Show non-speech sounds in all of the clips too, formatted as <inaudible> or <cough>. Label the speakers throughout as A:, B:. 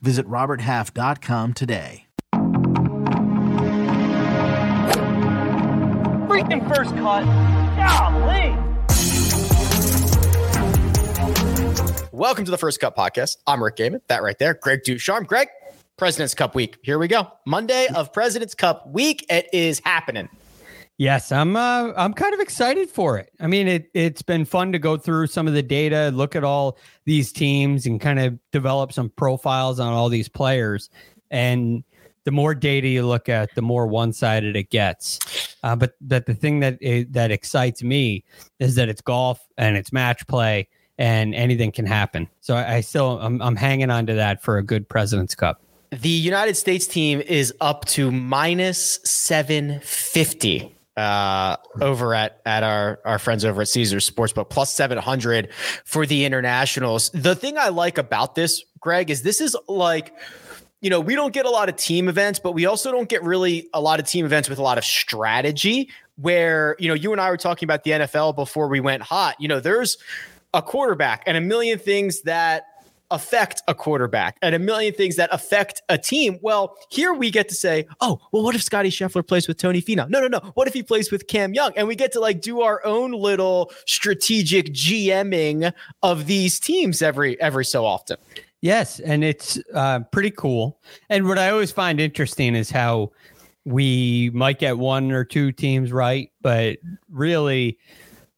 A: Visit RobertHalf.com today.
B: Freaking first cut. Golly.
C: Welcome to the First Cut Podcast. I'm Rick Gehman. That right there, Greg DuCharme. Greg, President's Cup week. Here we go. Monday of President's Cup week. It is happening.
D: Yes, I'm. Uh, I'm kind of excited for it. I mean, it it's been fun to go through some of the data, look at all these teams, and kind of develop some profiles on all these players. And the more data you look at, the more one sided it gets. Uh, but but the thing that that excites me is that it's golf and it's match play, and anything can happen. So I, I still I'm, I'm hanging on to that for a good President's Cup.
C: The United States team is up to minus 750 uh, over at at our our friends over at Caesars Sportsbook plus 700 for the internationals. The thing I like about this, Greg, is this is like you know, we don't get a lot of team events, but we also don't get really a lot of team events with a lot of strategy where, you know, you and I were talking about the NFL before we went hot. You know, there's a quarterback and a million things that affect a quarterback and a million things that affect a team. Well, here we get to say, oh, well, what if Scotty Scheffler plays with Tony Finau? No, no, no. What if he plays with Cam Young? And we get to like do our own little strategic GMing of these teams every every so often.
D: Yes, and it's uh, pretty cool. And what I always find interesting is how we might get one or two teams right, but really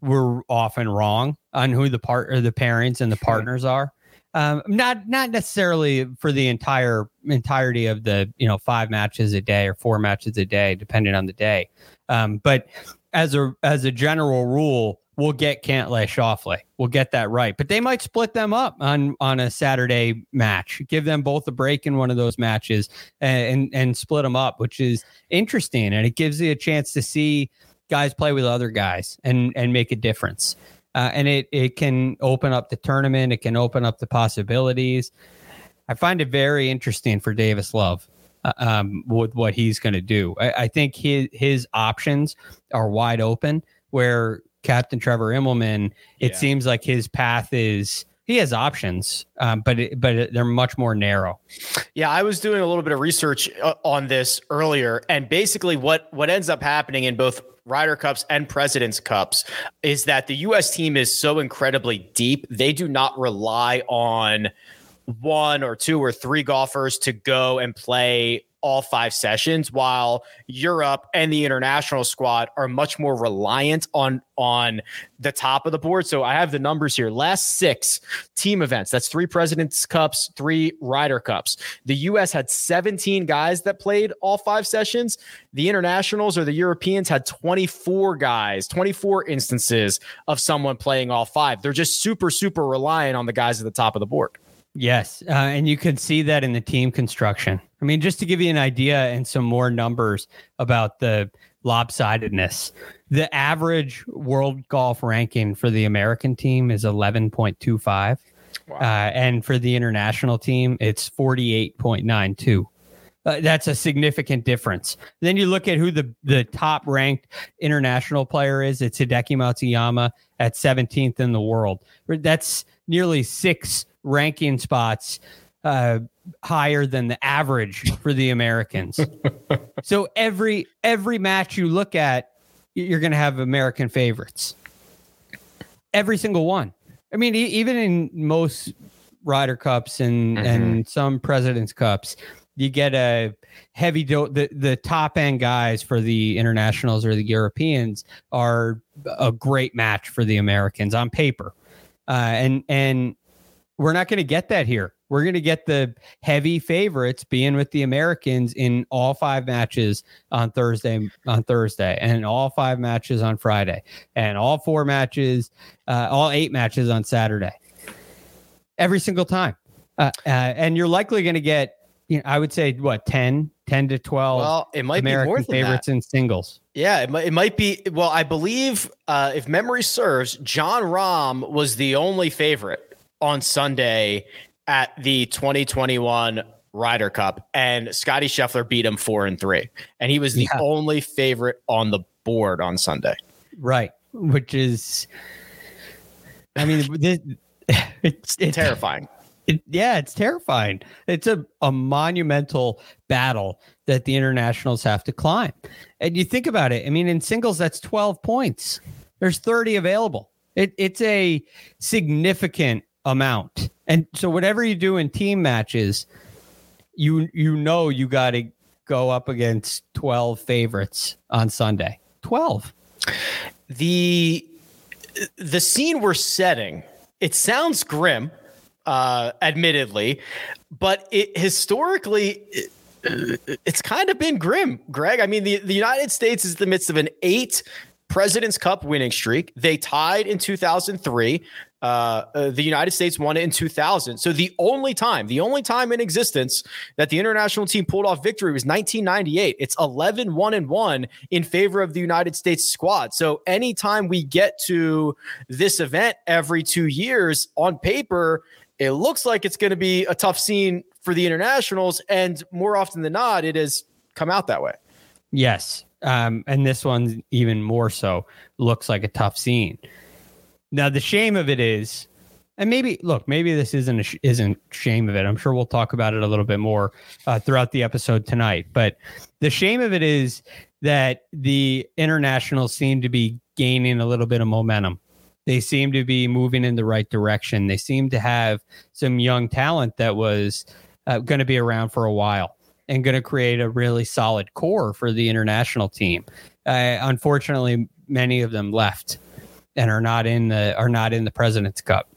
D: we're often wrong on who the part or the parents and the partners are. Um, not not necessarily for the entire entirety of the you know five matches a day or four matches a day, depending on the day. Um, but as a as a general rule, we'll get Cantlay Schauffele. We'll get that right. But they might split them up on on a Saturday match. Give them both a break in one of those matches and and, and split them up, which is interesting and it gives you a chance to see guys play with other guys and and make a difference. Uh, and it it can open up the tournament. It can open up the possibilities. I find it very interesting for Davis Love uh, um, with what he's going to do. I, I, think his his options are wide open. Where Captain Trevor Immelman, it yeah. seems like his path is he has options, um, but it, but it, they're much more narrow.
C: Yeah, I was doing a little bit of research uh, on this earlier, and basically, what what ends up happening in both Ryder Cups and President's Cups is that the U.S. team is so incredibly deep; they do not rely on one or two or three golfers to go and play all five sessions while Europe and the international squad are much more reliant on on the top of the board. So I have the numbers here. Last 6 team events. That's 3 Presidents Cups, 3 Ryder Cups. The US had 17 guys that played all five sessions. The internationals or the Europeans had 24 guys, 24 instances of someone playing all five. They're just super super reliant on the guys at the top of the board.
D: Yes, uh, and you can see that in the team construction. I mean, just to give you an idea and some more numbers about the lopsidedness, the average world golf ranking for the American team is 11.25. Wow. Uh, and for the international team, it's 48.92. Uh, that's a significant difference. Then you look at who the, the top ranked international player is. It's Hideki Matsuyama at 17th in the world. That's nearly six ranking spots uh, higher than the average for the Americans. <laughs> so every every match you look at, you're going to have American favorites. Every single one. I mean, e- even in most Ryder Cups and mm-hmm. and some Presidents Cups, you get a heavy do- the the top end guys for the internationals or the Europeans are a great match for the Americans on paper. Uh, and and we're not going to get that here. We're going to get the heavy favorites being with the Americans in all five matches on Thursday on Thursday and all five matches on Friday and all four matches uh, all eight matches on Saturday. Every single time. Uh, uh, and you're likely going to get you know, I would say what 10 10 to 12
C: Well, it might
D: American
C: be more
D: favorites
C: that.
D: in singles.
C: Yeah, it might, it might be. Well, I believe, uh, if memory serves, Jon Rahm was the only favorite on Sunday at the 2021 Ryder Cup, and Scotty Scheffler beat him four and three, and he was the
D: Yeah.
C: only favorite on the board on Sunday.
D: Right. Which is, I mean, <laughs> this, it's, it's
C: Terrifying.
D: It, yeah, it's terrifying. It's a, a monumental battle that the internationals have to climb. And you think about it, I mean, in singles, that's 12 points. There's 30 available. It, it's a significant amount. And so whatever you do in team matches, you you know you got to go up against 12 favorites on Sunday. 12.
C: the the scene we're setting it sounds grim uh admittedly but it historically it, it's kind of been grim greg i mean the, the united states is in the midst of an eight president's cup winning streak they tied in 2003 uh, uh, the United States won it in 2000. So the only time, the only time in existence that the international team pulled off victory was 1998. It's 11 1 and 1 in favor of the United States squad. So anytime we get to this event every two years on paper, it looks like it's going to be a tough scene for the internationals. And more often than not, it has come out that way.
D: Yes. Um, and this one even more so looks like a tough scene. Now the shame of it is, and maybe look, maybe this isn't sh- isn't shame of it. I'm sure we'll talk about it a little bit more uh, throughout the episode tonight. But the shame of it is that the internationals seem to be gaining a little bit of momentum. They seem to be moving in the right direction. They seem to have some young talent that was uh, going to be around for a while and going to create a really solid core for the international team. Uh, unfortunately, many of them left and are not in the are not in the President's Cup.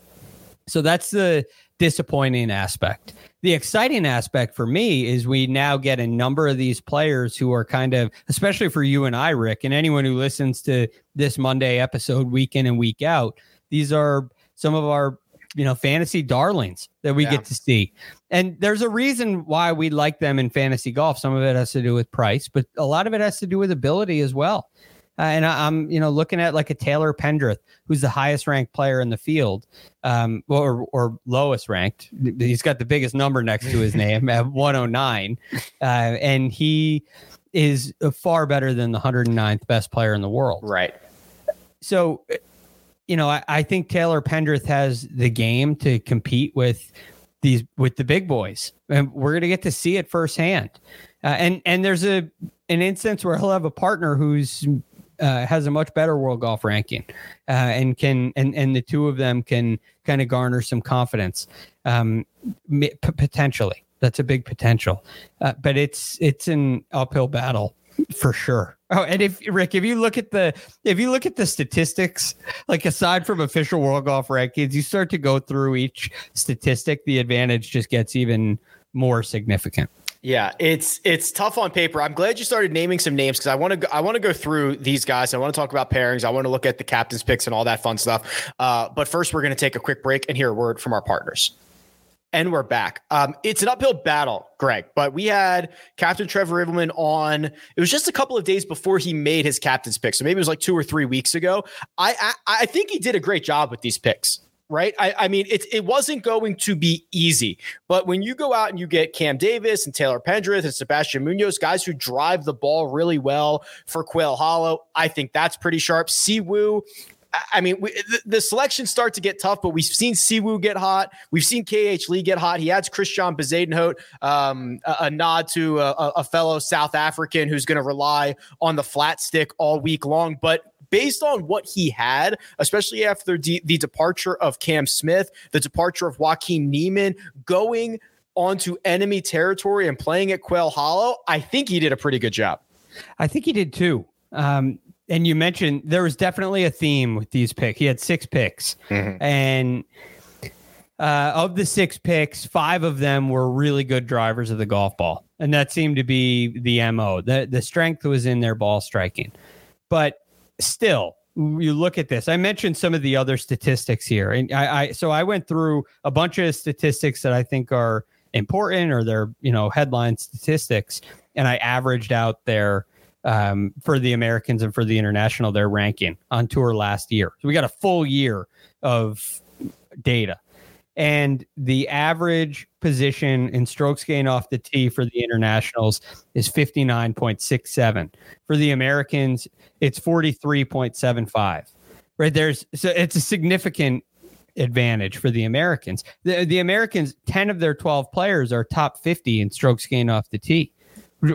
D: So that's the disappointing aspect. The exciting aspect for me is we now get a number of these players who are kind of, especially for you and I, Rick, and anyone who listens to this Monday episode week in and week out. These are some of our you know fantasy darlings that we
C: Yeah.
D: get to see and there's a reason why we like them in fantasy golf some of it has to do with price but a lot of it has to do with ability as well uh, and I, i'm you know looking at like a taylor pendrith who's the highest ranked player in the field um or or lowest ranked. He's got the biggest number next to his name at <laughs> 109 uh, and he is far better than the 109th best player in the world.
C: Right.
D: so you know I, I think taylor pendrith has the game to compete with these with the big boys. And we're going to get to see it firsthand. Uh, and and there's a an instance where he'll have a partner who's uh, has a much better world golf ranking uh, and can and and the two of them can kind of garner some confidence um, p- potentially that's a big potential uh, but it's it's an uphill battle for sure. Oh, and if Rick, if you look at the if you look at the statistics, like aside from official world golf rankings, you start to go through each statistic, the advantage just gets even more significant.
C: Yeah, it's it's tough on paper. I'm glad you started naming some names because I want to I want to go through these guys. I want to talk about pairings. I want to look at the captain's picks and all that fun stuff. Uh, but first, we're going to take a quick break and hear a word from our partners. And we're back. Um, it's an uphill battle, Greg, but we had Captain Trevor Immelman on. It was just a couple of days before he made his captain's pick, so maybe it was like two or three weeks ago. I I, I think he did a great job with these picks right? I, I mean, it, it wasn't going to be easy. But when you go out and you get Cam Davis and Taylor Pendrith and Sebastian Munoz, guys who drive the ball really well for Quail Hollow, I think that's pretty sharp. Siwoo. I- mean, we, the, the selections start to get tough, but we've seen Siwoo get hot. We've seen KH Lee get hot. He adds Christian Bezuidenhout, um, a, a nod to a- a fellow South African who's going to rely on the flat stick all week long. But based on what he had, especially after the, the departure of Cam Smith, the departure of Joaquin Niemann, going onto enemy territory and playing at Quail Hollow, I think he did a pretty good job.
D: I think he did too. Um, and you mentioned there was definitely a theme with these picks. He had six picks, and uh, of the six picks, five of them were really good drivers of the golf ball, and that seemed to be the mo. the The strength was in their ball striking, but still, you look at this. I mentioned some of the other statistics here, and I, I so I went through a bunch of statistics that I think are important or they're you know headline statistics and I averaged out their um, for the Americans and for the international their ranking on tour last year. So we got a full year of data. And the average position in strokes gained off the tee for the internationals is 59.67. For the Americans, it's 43.75. Right there's so it's a significant advantage for the Americans. The, the Americans, 10 of their 12 players are top 50 in strokes gained off the tee.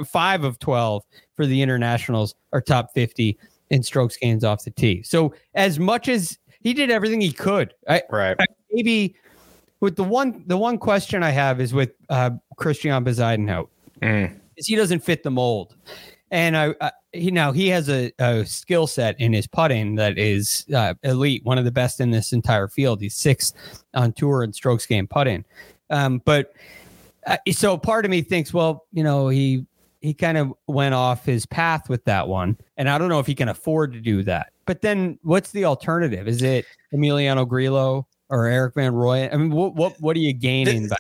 D: Five of 12 for the internationals are top 50 in strokes gains off the tee. So as much as he did everything he could, I,
C: right.
D: I, maybe with the one the one question I have is with uh, Christian Bezuidenhout, mm. he doesn't fit the mold, and I, I he now he has a, a skill set in his putting that is uh, elite, one of the best in this entire field. He's sixth on tour in strokes game putting, um, but uh, so part of me thinks, well, you know, he he kind of went off his path with that one, and I don't know if he can afford to do that. But then, what's the alternative? Is it Emiliano Grillo? Or Erik van Rooyen? I mean, what what what are you gaining?
C: The,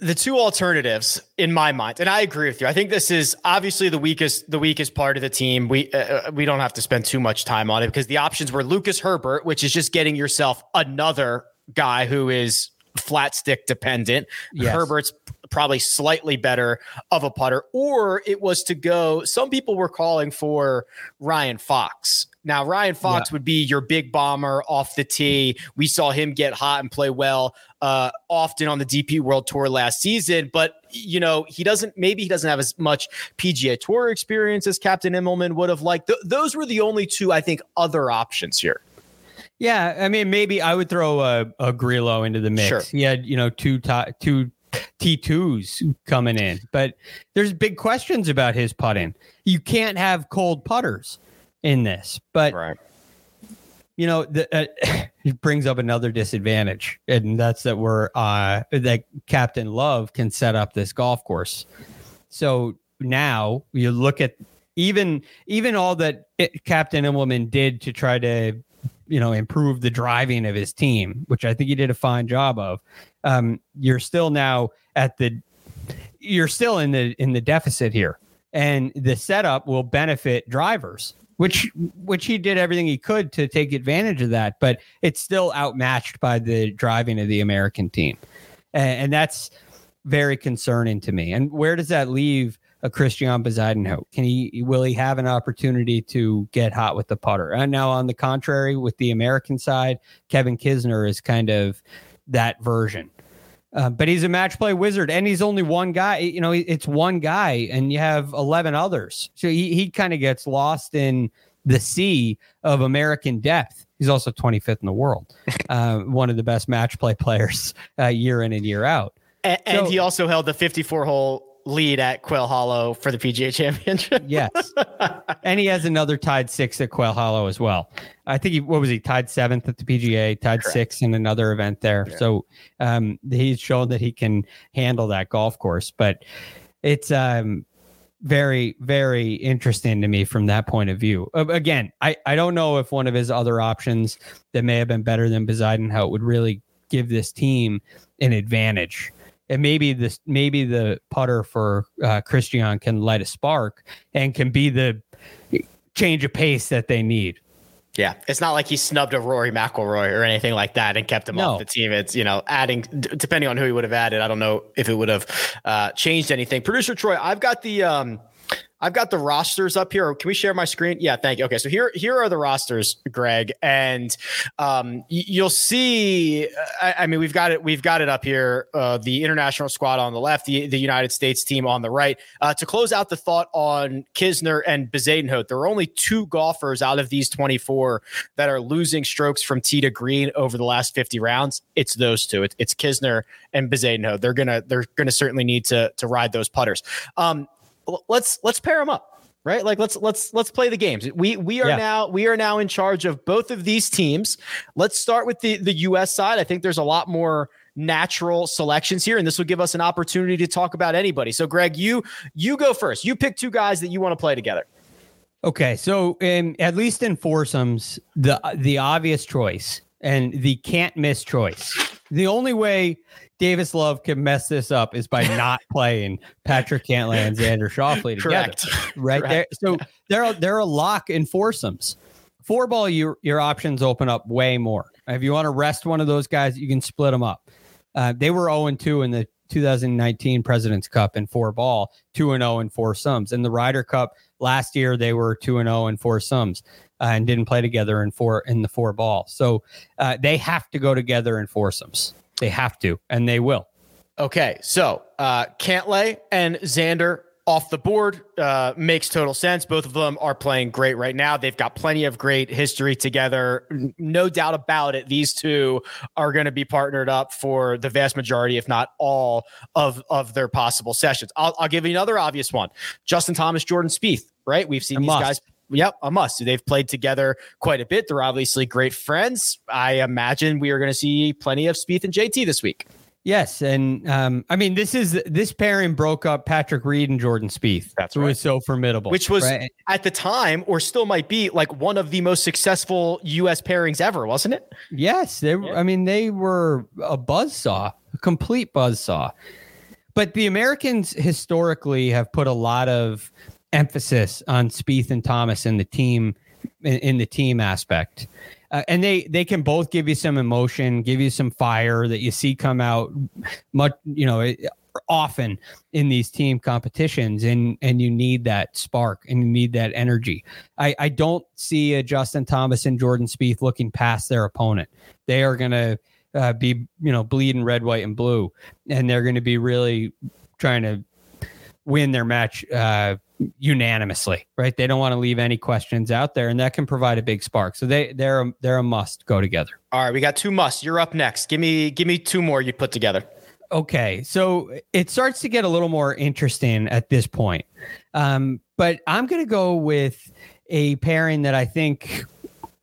C: the two alternatives in my mind, and I agree with you. I think this is obviously the weakest the weakest part of the team. We uh, uh, we don't have to spend too much time on it because the options were Lucas Herbert, which is just getting yourself another guy who is flat stick dependent. Yes. Herbert's probably slightly better of a putter, or it was to go. Some people were calling for Ryan Fox. Now, Ryan Fox yeah. would be your big bomber off the tee. We saw him get hot and play well uh, often on the DP World Tour last season, but you know he doesn't. Maybe he doesn't have as much PGA Tour experience as Captain Immelman would have liked. Th- those were the only two, I think, other options here.
D: Yeah, I mean, maybe I would throw a, a Grillo into the mix. Sure. He had, you know, two t- two T2s coming in, but there's big questions about his putting. You can't have cold putters in this, but
C: right.
D: you know, the, uh, <laughs> it brings up another disadvantage, and that's that we're uh, that Captain Love can set up this golf course. So now you look at even even all that it, Captain Immelman did to try to you know improve the driving of his team, which I think he did a fine job of. Um, you're still now at the you're still in the in the deficit here, and the setup will benefit drivers, which which he did everything he could to take advantage of that, but it's still outmatched by the driving of the American team, and, and that's very concerning to me. And where does that leave? A Christian Bezuidenhout? Can he will he have an opportunity to get hot with the putter? And now on the contrary, with the American side, Kevin Kisner is kind of that version. Uh, but he's a match play wizard, and he's only one guy. You know, it's one guy, and you have eleven others. So he he kind of gets lost in the sea of American depth. He's also 25th in the world, <laughs> uh, one of the best match play players uh, year in and year out.
C: And, and he also held the 54 hole lead at Quail Hollow for the PGA Championship.
D: yes, <laughs> and he has another tied six at Quail Hollow as well. I think he what was he tied seventh at the PGA, tied Correct. sixth in another event there. Yeah. So um, he's shown that he can handle that golf course. But it's um, very very interesting to me from that point of view. Uh, again, I I don't know if one of his other options that may have been better than Bezuidenhout would really give this team an advantage and maybe this maybe the putter for uh, Christian can light a spark and can be the change of pace that they need.
C: Yeah, it's not like he snubbed a Rory McIlroy or anything like that and kept him no. off the team. It's you know adding d- depending on who he would have added. I don't know if it would have uh, changed anything. Producer Troy, I've got the um, I've got the rosters up here. Can we share my screen? Yeah, thank you. Okay, so here here are the rosters, Greg, and um, you'll see. I, I, mean, we've got it. We've got it up here. Uh, the international squad on the left, the, the United States team on the right. Uh, to close out the thought on Kisner and Bezuidenhout, there are only two golfers out of these 24 that are losing strokes from tee to green over the last 50 rounds. It's those two. It, it's Kisner and Bezuidenhout. They're gonna they're gonna certainly need to to ride those putters. Um, let's let's pair them up right? Like let's let's let's play the games. We we are yeah. now we are now in charge of both of these teams. Let's start with the the us side. I think there's a lot more natural selections here and this will give us an opportunity to talk about anybody. So greg you you go first. You pick two guys that you want to play together.
D: Okay so in at least in foursomes the the obvious choice and the can't miss choice. The only way Davis Love can mess this up is by not <laughs> playing Patrick Cantlay and Xander Schauffele together.
C: Correct.
D: Right
C: Correct.
D: there. So they're they're a lock in foursomes. Four ball, your your options open up way more. If you want to rest one of those guys, you can split them up. Uh, they were 0 2 in the 2019 President's Cup in four ball, 2 and 0 in foursomes. In the Ryder Cup last year, they were 2 and 0 in foursomes uh, and didn't play together in four in the four ball. So uh, they have to go together in foursomes. They have to, and they will.
C: Okay, so uh, Cantlay and Xander off the board uh, makes total sense. Both of them are playing great right now. They've got plenty of great history together. No doubt about it. These two are going to be partnered up for the vast majority, if not all, of of their possible sessions. I'll, I'll give you another obvious one: Justin Thomas, Jordan Spieth. Right? We've seen
D: A
C: these
D: must.
C: guys. Yep, a must. They've played together quite a bit. They're obviously great friends. I imagine we are going to see plenty of Spieth and JT this week.
D: Yes, and um, I mean this is this pairing broke up Patrick Reed and Jordan Spieth.
C: That's
D: who
C: right.
D: was so formidable,
C: which was
D: right?
C: at the time or still might be like one of the most successful US pairings ever, wasn't it?
D: Yes, they.
C: Yeah.
D: I mean, they were a buzzsaw, a complete buzzsaw. But the Americans historically have put a lot of emphasis on Spieth and Thomas and the team, in, in the team aspect, uh, and they they can both give you some emotion, give you some fire that you see come out much, you know, often in these team competitions, and and you need that spark and you need that energy. I, I don't see a Justin Thomas and Jordan Spieth looking past their opponent. They are going to uh, be, you know, bleeding red, white, and blue, and they're going to be really trying to win their match uh, unanimously. Right? They don't want to leave any questions out there, and that can provide a big spark. So they they're a, they're a must go together.
C: All right, we got two musts. You're up next. Give me give me two more you put together.
D: Okay, so it starts to get a little more interesting at this point. Um, but I'm going to go with a pairing that I think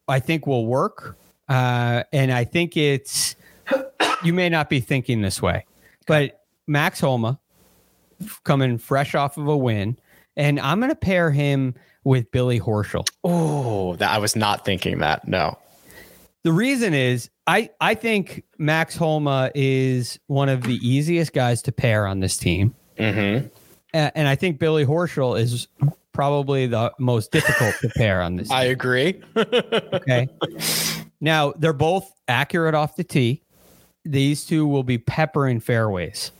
D: I think will work, uh, and I think it's you may not be thinking this way, but Max Homa coming fresh off of a win, and I'm going to pair him with Billy Horschel.
C: Oh, that I was not thinking that. No.
D: The reason is I I think Max Homa is one of the easiest guys to pair on this team.
C: Mm-hmm.
D: And I think Billy Horschel is probably the most difficult to pair on this. <laughs>
C: I
D: team,
C: agree. <laughs>
D: okay. Now they're both accurate off the tee. These two will be peppering fairways.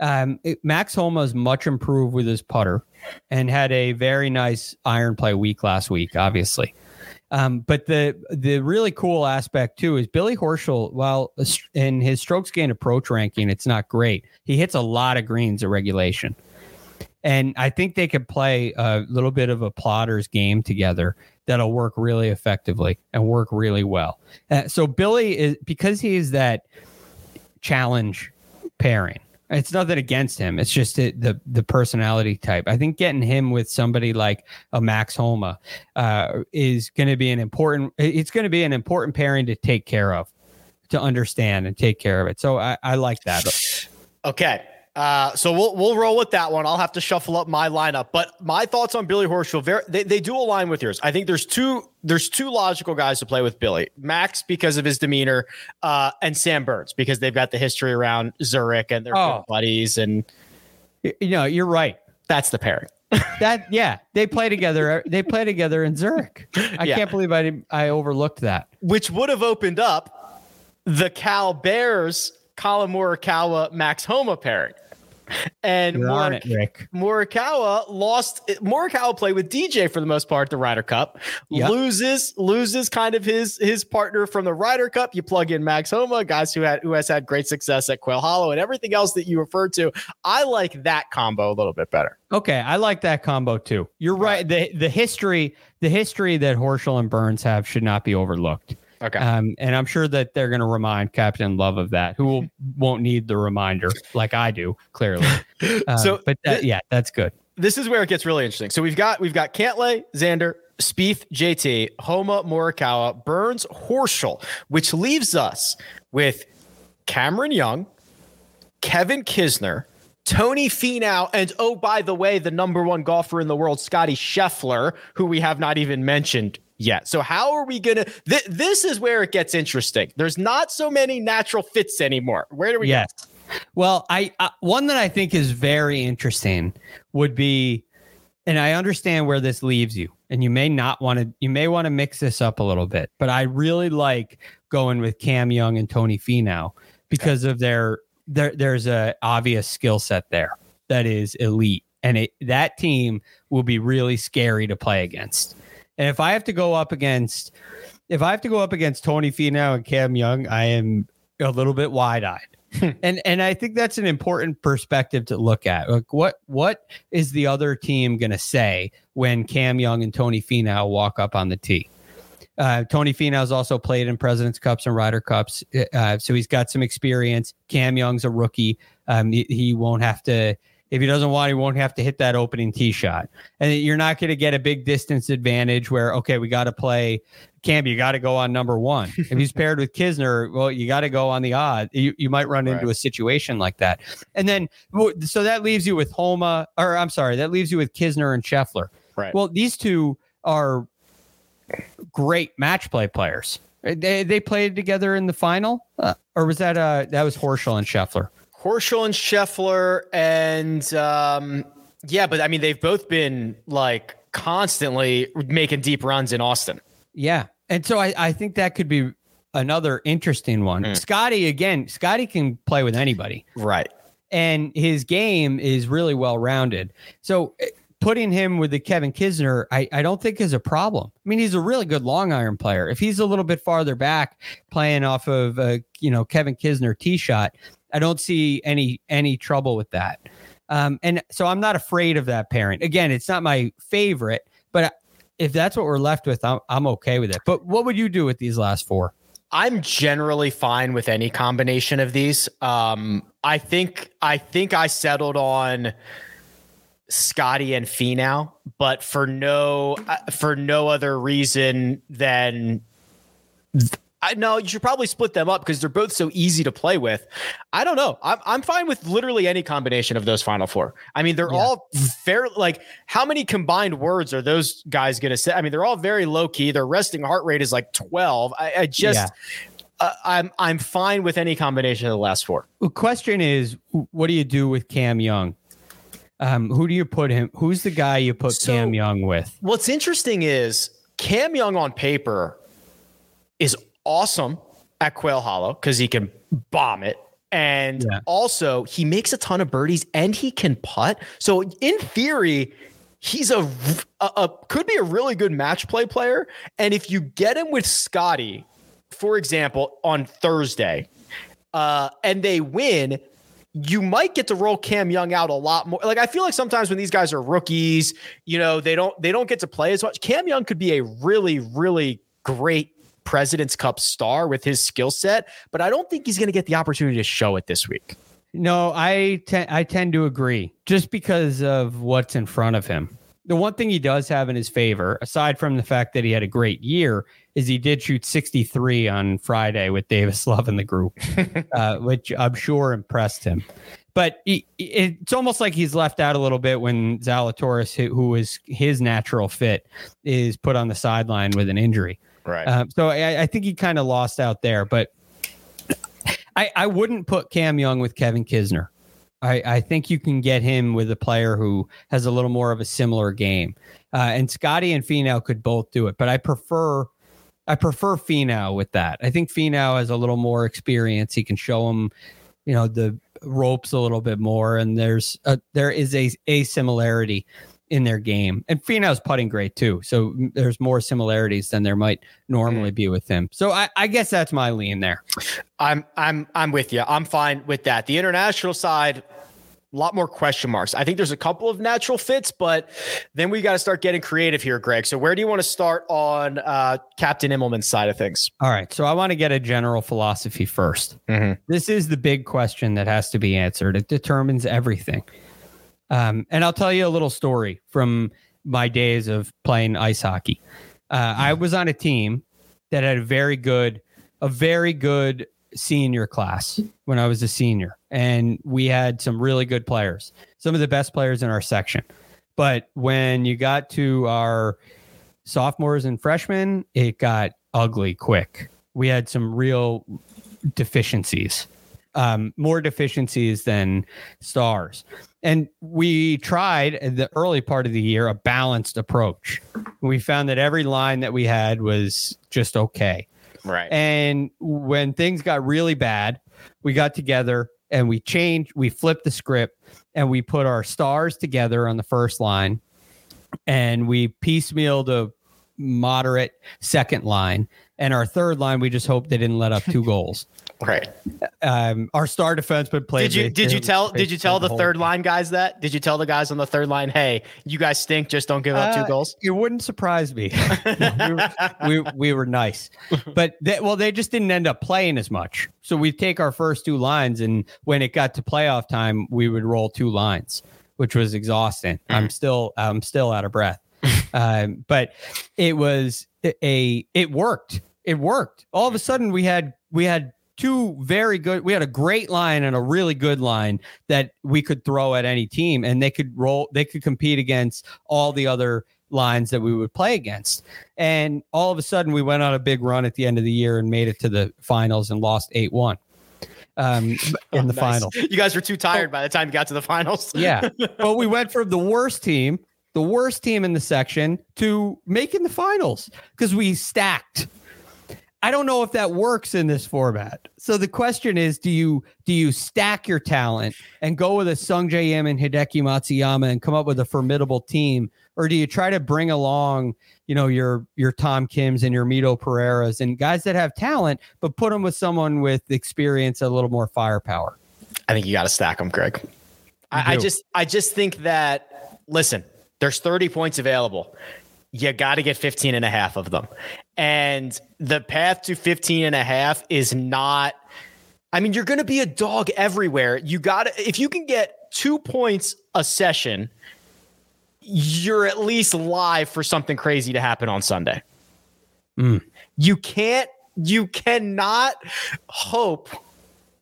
D: Um, it- Max Homa is much improved with his putter and had a very nice iron play week last week, obviously. Um, but the the really cool aspect too is Billy Horschel. While in his strokes gain approach ranking, it's not great. He hits a lot of greens at regulation, and I think they could play a little bit of a plotter's game together that'll work really effectively and work really well. Uh, so Billy is because he is that challenge pairing. It's nothing against him. It's just the, the the personality type. I think getting him with somebody like a Max Homa uh, is going to be an important. It's going to be an important pairing to take care of, to understand and take care of it. So I, I like that.
C: Okay. Uh, so we'll we'll roll with that one. I'll have to shuffle up my lineup, but my thoughts on Billy Horschel, very, they, they do align with yours. I think there's two there's two logical guys to play with Billy. Max because of his demeanor, uh, and Sam Burns because they've got the history around Zurich and they're
D: Oh.
C: buddies, and
D: You know, you're right.
C: that's the pairing. <laughs>
D: That yeah, they play together. They play together in Zurich. I
C: Yeah.
D: can't believe I I overlooked that.
C: Which would have opened up the Cal Bears, Collin Morikawa, Max Homa pairing. And
D: You're on it, Rick.
C: Morikawa lost. Morikawa played with DJ for the most part, the Ryder Cup.
D: Yep.
C: Loses, loses kind of his his partner from the Ryder Cup. You plug in Max Homa, guys who had who has had great success at Quail Hollow and everything else that you referred to. I like that combo a little bit better.
D: Okay, I like that combo too. You're right. The the history the history that Horschel and Burns have should not be overlooked.
C: Okay.
D: Um, and I'm sure that they're going to remind Captain Love of that, who will, <laughs> won't need the reminder like I do, clearly. <laughs> Um,
C: So
D: but that, yeah, that's good.
C: this is where it gets really interesting. So we've got we've got Cantlay, Xander, Spieth, JT, Homa, Morikawa, Burns, Horschel, which leaves us with Cameron Young, Kevin Kisner, Tony Finau, and oh by the way, the number one golfer in the world, Scotty Scheffler, who we have not even mentioned yet. So how are we gonna? Th- this is where it gets interesting. There's not so many natural fits anymore. Where do we?
D: Yes. Go? Well, I uh, one that I think is very interesting would be, and I understand where this leaves you, and you may not want to. You may want to mix this up a little bit, but I really like going with Cam Young and Tony Finau because okay. of their there. There's a obvious skill set there that is elite, and it, that team will be really scary to play against. And if I have to go up against, if I have to go up against Tony Finau and Cam Young, I am a little bit wide eyed. <laughs> and and I think that's an important perspective to look at. Like what what is the other team going to say when Cam Young and Tony Finau walk up on the tee? Uh, Tony Finau's also played in Presidents Cups and Ryder Cups, uh, so he's got some experience. Cam Young's a rookie. Um, he, he won't have to if he doesn't want, he won't have to hit that opening tee shot. And you're not going to get a big distance advantage where, okay, we got to play Cam, you got to go on number one. <laughs> if he's paired with Kisner, well, you got to go on the odd. You, you might run into a situation like that. And then, so that leaves you with Homa, or I'm sorry, that leaves you with Kisner and Scheffler.
C: Right.
D: Well, these two are great match play players. They, they played together in the final, uh, or was that uh that was Horschel and Scheffler?
C: Horschel and Scheffler, and um, yeah, but I mean, they've both been like constantly making deep runs in Austin.
D: Yeah, and so I, I think that could be another interesting one. Mm. Scotty again, Scotty can play with anybody,
C: right?
D: And his game is really well rounded. So eh, putting him with the Kevin Kisner, I, I don't think is a problem. I mean, he's a really good long iron player. If he's a little bit farther back playing off of a you know Kevin Kisner tee shot, I don't see any any trouble with that. Um, and so I'm not afraid of that parent. Again, it's not my favorite, but if that's what we're left with, I'm I'm okay with it. But what would you do with these last four?
C: I'm generally fine with any combination of these. Um, I think I think I settled on Scotty and Finau, but for no uh, for no other reason than I know you should probably split them up because they're both so easy to play with. I don't know. I'm I'm fine with literally any combination of those final four. I mean, they're yeah. all fair. Like, how many combined words are those guys going to say? I mean, they're all very low key. Their resting heart rate is like 12. I, I just. Yeah. Uh, I'm I'm fine with any combination of the last four.
D: The question is, what do you do with Cam Young? Um, who do you put him? Who's the guy you put so, Cam Young with?
C: What's interesting is Cam Young on paper is awesome at Quail Hollow because he can bomb it. And yeah. also, he makes a ton of birdies and he can putt. So, in theory, he's a, a, a, could be a really good match play player. And if you get him with Scotty, for example, on Thursday, uh, and they win, you might get to roll Cam Young out a lot more. Like I feel like sometimes when these guys are rookies, you know, they don't they don't get to play as much. Cam Young could be a really really great President's Cup star with his skill set, but I don't think he's going to get the opportunity to show it this week.
D: No, I te- I tend to agree just because of what's in front of him. The one thing he does have in his favor, aside from the fact that he had a great year, is he did shoot 63 on Friday with Davis Love in the group, <laughs> uh, which I'm sure impressed him. But he, it's almost like he's left out a little bit when Zalatoris, who is his natural fit, is put on the sideline with an injury.
C: Right. Um,
D: so I, I, think he kind of lost out there, but I, I wouldn't put Cam Young with Kevin Kisner. I, I think you can get him with a player who has a little more of a similar game. Uh, and Scotty and Finau could both do it, but I prefer I prefer Finau with that. I think Finau has a little more experience. He can show him, you know, the ropes a little bit more, and there's a, there is a a similarity in their game. And Finau's putting great too. So there's more similarities than there might normally mm. be with him. So I, I, guess that's my lean there.
C: I'm I'm I'm with you. I'm fine with that. The international side, a lot more question marks. I think there's a couple of natural fits, but then we got to start getting creative here, Greg. So where do you want to start on uh, Captain Immelman's side of things?
D: All right. So I want to get a general philosophy 1st mm-hmm. This is the big question that has to be answered. It determines everything. Um, and I'll tell you a little story from my days of playing ice hockey. Uh, I was on a team that had a very good, a very good senior class when I was a senior, and we had some really good players, some of the best players in our section. But when you got to our sophomores and freshmen, it got ugly quick. We had some real deficiencies, um, more deficiencies than stars. And we tried in the early part of the year a balanced approach. We found that every line that we had was just okay.
C: Right.
D: And when things got really bad, we got together and we changed, we flipped the script and we put our stars together on the first line and we piecemealed a moderate second line. And our third line, we just hope they didn't let up two <laughs> goals.
C: Right.
D: Um, our star defenseman played.
C: Did you did you tell did you tell the third line guys that? Did you tell the guys on the third line, hey, you guys stink, just don't give up
D: Uh,
C: two goals?
D: It wouldn't surprise me. <laughs> we, were, we, we were nice, but they, well, they just didn't end up playing as much. So we take our first two lines, and when it got to playoff time, we would roll two lines, which was exhausting. I'm still I'm still out of breath, um, but it was a it worked. It worked. All of a sudden, we had we had two very good we had a great line and a really good line that we could throw at any team and they could roll they could compete against all the other lines that we would play against. And all of a sudden we went on a big run at the end of the year and made it to the finals and lost 8-1 um <laughs> in the
C: Oh, Nice.
D: final.
C: You guys were too tired by the time you got to the finals. <laughs>
D: yeah. But we went from the worst team the worst team in the section to making the finals because we stacked I don't know if that works in this format. So the question is, do you do you stack your talent and go with a Sungjae Im and Hideki Matsuyama and come up with a formidable team, or do you try to bring along, you know, your your Tom Kims and your Mito Pereiras and guys that have talent, but put them with someone with experience, a little more firepower?
C: I think you got to stack them, Greg. I, I just, I just think that, listen, there's 30 points available. You got to get 15 and a half of them. And the path to 15 and a half is not, I mean, you're going to be a dog everywhere. You got to, if you can get two points a session, you're at least live for something crazy to happen on Sunday.
D: Mm.
C: You can't, you cannot hope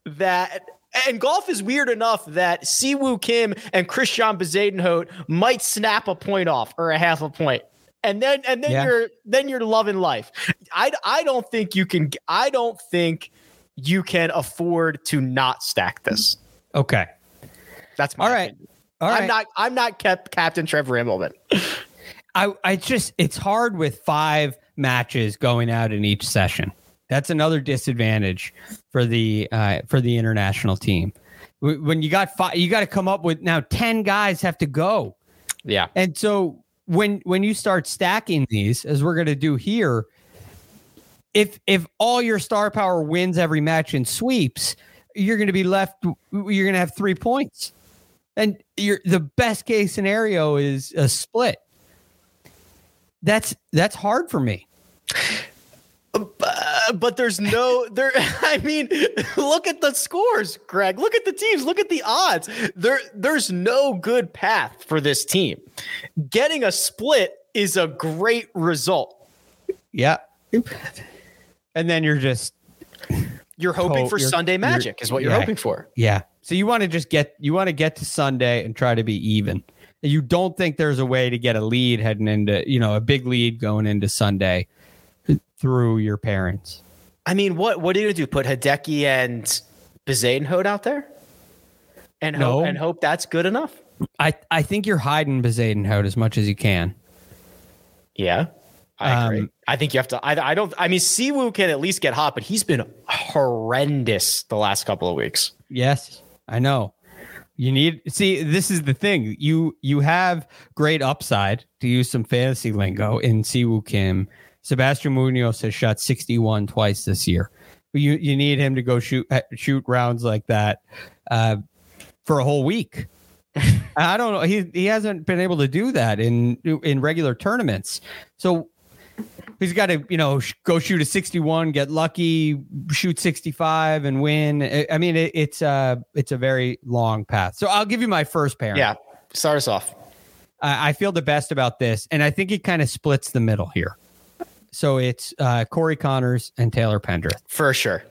C: that and golf is weird enough that Siwoo Kim and Christian Bezuidenhout might snap a point off or a half a point. And then and then
D: Yeah.
C: you're then you're loving life. I I don't think you can I don't think you can afford to not stack this.
D: Okay.
C: That's my
D: All right.
C: opinion.
D: All right.
C: I'm not I'm not kept Captain Trevor Immelman. <laughs>
D: I, I just it's hard with five matches going out in each session. That's another disadvantage for the uh, for the international team. When you got five, you got to come up with now ten guys have to go,
C: Yeah.
D: and so when when you start stacking these, as we're going to do here, if if all your star power wins every match and sweeps, you're going to be left. You're going to have three points, and you're the best case scenario is a split. That's that's hard for me.
C: Um, Uh, but there's no there <laughs> I mean look at the scores Greg look at the teams look at the odds there there's no good path for this team getting a split is a great result
D: Yeah. And then you're just
C: you're hoping
D: Oh,
C: for
D: you're-
C: Sunday magic is what you're
D: yeah.
C: hoping for
D: yeah. So you want to just get you want to get to Sunday and try to be even. You don't think there's a way to get a lead heading into, you know, a big lead going into Sunday through your parents.
C: I mean what what are you gonna do put Hideki and Bezuidenhout out there and
D: No.
C: hope and hope that's good enough
D: I I think you're hiding Bezuidenhout as much as you can.
C: yeah I agree
D: Um,
C: I think you have to I, I don't I mean Siwoo can at least get hot but he's been horrendous the last couple of weeks
D: Yes, I know. You need see this is the thing. You you have great upside to use some fantasy lingo in Siwoo Kim. Sebastian Munoz has shot 61 twice this year. You you need him to go shoot uh, shoot rounds like that uh, for a whole week. <laughs> I don't know. He he hasn't been able to do that in in regular tournaments. So he's got to you know sh- go shoot a 61 get lucky shoot 65 and win i, I mean it, it's a it's a very long path so i'll give you my first pair
C: Yeah. Start us off.
D: I, I feel the best about this and i think it kind of splits the middle here so it's uh, corey conners and taylor pendrith
C: For sure.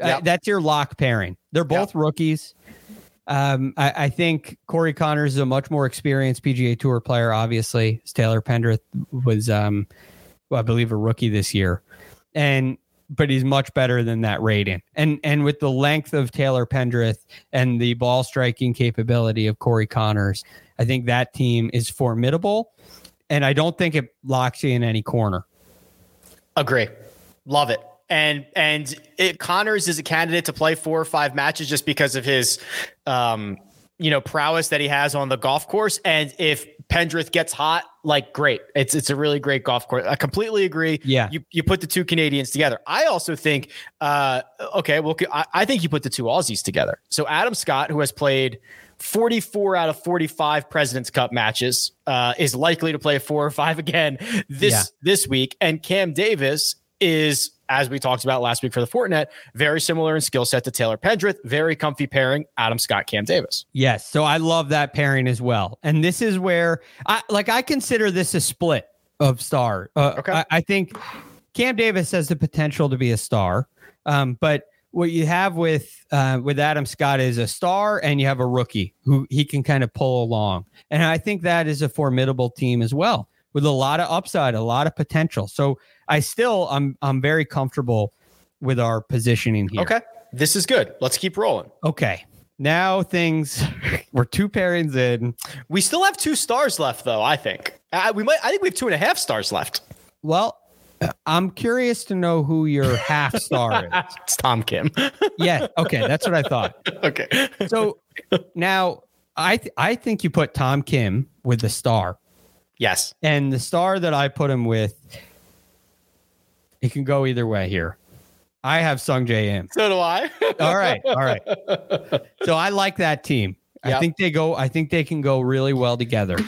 D: uh, that's your lock pairing they're both rookies Um, I, I, think Corey Conners is a much more experienced PGA Tour player. Obviously, Taylor Pendrith was, um, well, I believe, a rookie this year, and but he's much better than that rating. And and with the length of Taylor Pendrith and the ball striking capability of Corey Conners, I think that team is formidable. And I don't think it locks you in any corner.
C: Agree. Love it. And and it, Conners is a candidate to play four or five matches just because of his um, you know, prowess that he has on the golf course. And if Pendrith gets hot, like great. It's it's a really great golf course. I completely agree.
D: Yeah.
C: You you put the two Canadians together. I also think uh okay, well I, I think you put the two Aussies together. So Adam Scott, who has played 44 out of 45 President's Cup matches, uh, is likely to play four or five again this yeah. this week. And Cam Davis is, as we talked about last week for the Fortinet, very similar in skill set to Taylor Pendrith. Very comfy pairing, Adam Scott, Cam Davis.
D: Yes. So I love that pairing as well. And this is where I like I consider this a split of star. Uh, okay. I, I think Cam Davis has the potential to be a star. Um, but what you have with uh, with Adam Scott is a star, and you have a rookie who he can kind of pull along, and I think that is a formidable team as well, with a lot of upside, a lot of potential. So I still I'm I'm very comfortable with our positioning here.
C: Okay, this is good. Let's keep rolling.
D: Okay, now things <laughs> we're two pairings in.
C: We still have two stars left, though. I think uh, we might. I think we have two and a half stars left.
D: Well, I'm curious to know who your half star is. <laughs>
C: it's Tom Kim. <laughs>
D: yeah. Okay. That's what I thought. <laughs>
C: okay.
D: So now I th- I think you put Tom Kim with the star.
C: Yes.
D: And the star that I put him with, it can go either way here. I have Sungjae Im.
C: So do I.
D: all right. All right. So I like that team. Yep. I think they go. I think they can go really well together.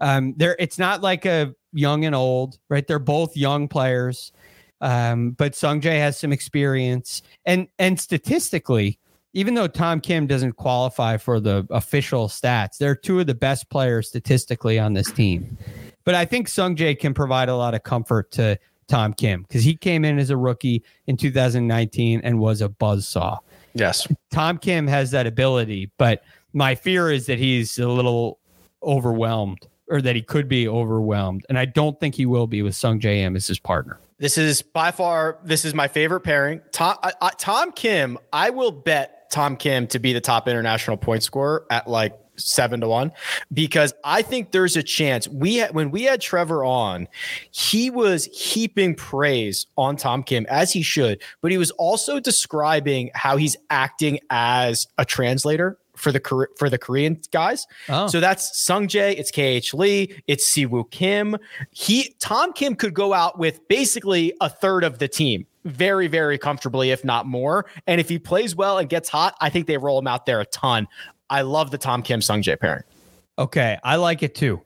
D: Um, there, it's not like a young and old, right? They're both young players, um, but Sungjae has some experience, and and statistically, even though Tom Kim doesn't qualify for the official stats, they're two of the best players statistically on this team. But I think Sungjae can provide a lot of comfort to Tom Kim because he came in as a rookie in 2019 and was a buzz saw.
C: Yes,
D: Tom Kim has that ability, but my fear is that he's a little overwhelmed or that he could be overwhelmed. And I don't think he will be with Sungjae Im as his partner.
C: This is by far this is my favorite pairing. Tom Tom Kim, I will bet Tom Kim to be the top international point scorer at like seven to one because I think there's a chance we had when we had Trevor on, he was heaping praise on Tom Kim as he should, but he was also describing how he's acting as a translator for the for the Korean guys. Oh. So that's Sungjae, it's KH Lee, it's Siwoo Kim. He Tom Kim could go out with basically a third of the team very, very comfortably, if not more. And if he plays well and gets hot, I think they roll him out there a ton. I love the Tom Kim Sungjae pairing.
D: Okay, I like it too.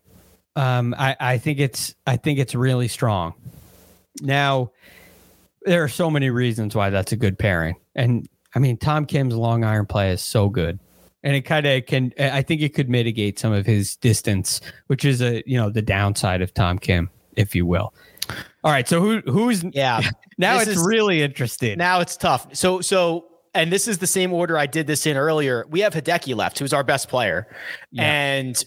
D: Um, I, I think it's I think it's really strong. Now, there are so many reasons why that's a good pairing, and I mean Tom Kim's long iron play is so good and it kind of can i think it could mitigate some of his distance which is a you know the downside of tom kim if you will. All right so who who's
C: yeah. <laughs>
D: now it's is, really interesting.
C: Now it's tough. So so and this is the same order i did this in earlier. We have hideki left who's our best player. Yeah. and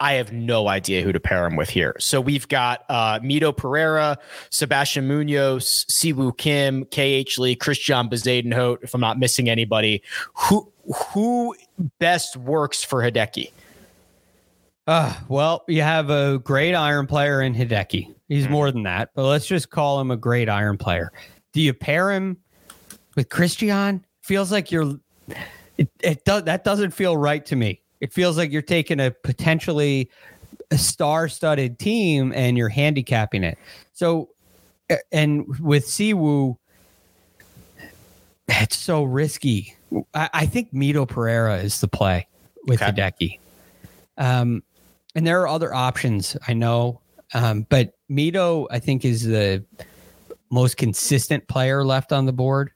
C: I have no idea who to pair him with here. So we've got uh, Mito Pereira, Sebastian Munoz, Siwoo Kim, KH Lee, Christian Bezuidenhout, if I'm not missing anybody. Who who best works for Hideki?
D: Uh, well, you have a great iron player in Hideki. He's mm more than that, but let's just call him a great iron player. Do you pair him with Christian? Feels like you're it, it does that doesn't feel right to me. It feels like you're taking a potentially a star-studded team and you're handicapping it. So and with Siwoo, it's so risky I, I think Mito Pereira is the play with okay. Hideki. Um, and there are other options, I know, um, but Mito, I think, is the most consistent player left on the board.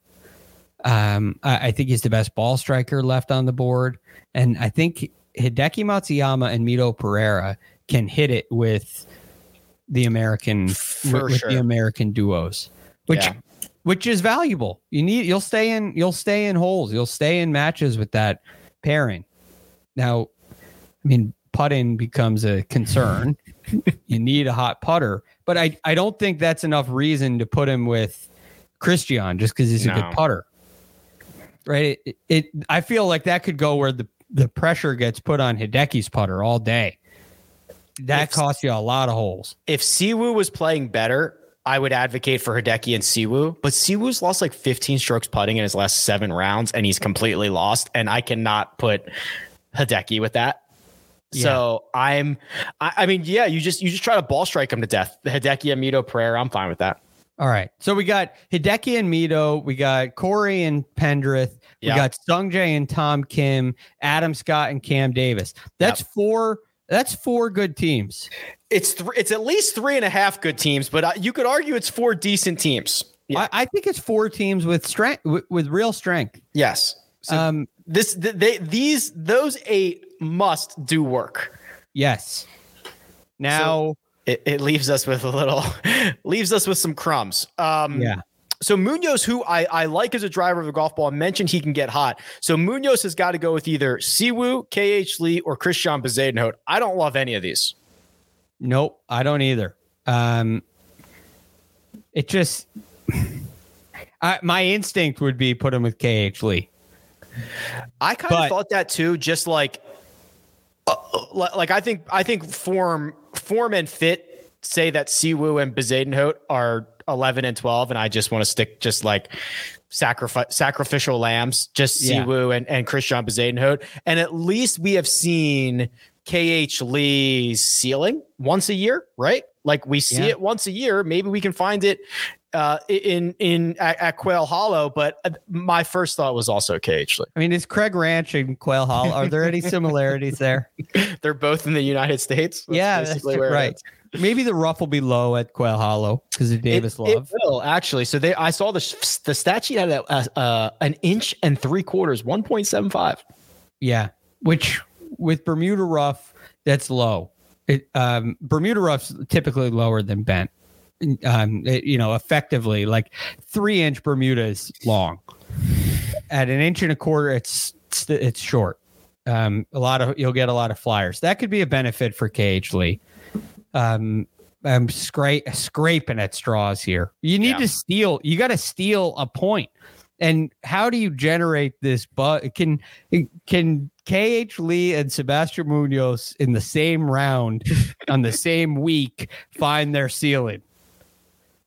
D: Um, I, I, think he's the best ball striker left on the board, and I think Hideki Matsuyama and Mito Pereira can hit it with the American with, with the American duos, which yeah which is valuable. You need you'll stay in you'll stay in holes. You'll stay in matches with that pairing. Now, I mean, putting becomes a concern. <laughs> you need a hot putter, but I, I don't think that's enough reason to put him with Christian just because he's a
C: No.
D: good putter. Right? It, it I feel like that could go where the, the pressure gets put on Hideki's putter all day. That
C: If-
D: costs you a lot of holes.
C: If Siwoo was playing better, I would advocate for Hideki and Siwoo. But Siwoo's lost like 15 strokes putting in his last seven rounds, and he's completely lost. And I cannot put Hideki with that. So I'm, I, I mean, yeah, you just you just try to ball strike him to death. Hideki and Mito Pereira, I'm fine with that.
D: All right. So we got Hideki and Mito. We got Corey and Pendrith. We
C: Yeah.
D: got Sungjae and Tom Kim, Adam Scott and Cam Davis. That's four. That's four good teams.
C: It's th- it's at least three and a half good teams, but uh, you could argue it's four decent teams. Yeah.
D: I, I think it's four teams with strength, with, with real strength.
C: yes. So
D: um.
C: this th- they these those eight must do work.
D: Yes. Now.
C: It, it leaves us with a little <laughs> leaves us with some crumbs. Um,
D: yeah.
C: So Munoz, who I, I like as a driver of the golf ball, mentioned he can get hot. So Munoz has got to go with either Siwoo, KH Lee, or Christian Bezuidenhout. I don't love any of these.
D: Nope. I don't either. Um. It just. I, my instinct would be put him with KH Lee.
C: I kind
D: But-
C: of thought that too. Just like, uh, like I think I think form form and fit say that Siwoo and Bezuidenhout are eleven and twelve, and I just want to stick just like sacrifice sacrificial lambs, just
D: Yeah.
C: Siwoo and and Christian Bezuidenhout, and at least we have seen KH Lee's ceiling once a year, right? Like we see
D: Yeah.
C: it once a year. Maybe we can find it uh, in in at, at Quail Hollow. But uh, my first thought was also KH
D: I mean, is Craig Ranch and Quail Hollow? Are there any <laughs> similarities there? <laughs>
C: They're both in the United States. That's
D: yeah, that's right. Maybe the rough will be low at Quail Hollow because of Davis
C: it,
D: Love.
C: It will actually. So they, I saw the the stat sheet had a, uh, uh, an inch and three quarters, one point seven five.
D: yeah, which with Bermuda rough, that's low. It um, Bermuda rough's typically lower than bent. Um, it- you know, effectively, like three inch Bermuda is long. At an inch and a quarter, it's it's, it's short. Um, a lot of you'll get a lot of flyers. That could be a benefit for KH Lee. Um, I'm scra- scraping at straws here. You need
C: Yeah.
D: to steal. You got to steal a point. And how do you generate this? But can can KH Lee and Sebastian Munoz in the same round on the same week find their ceiling?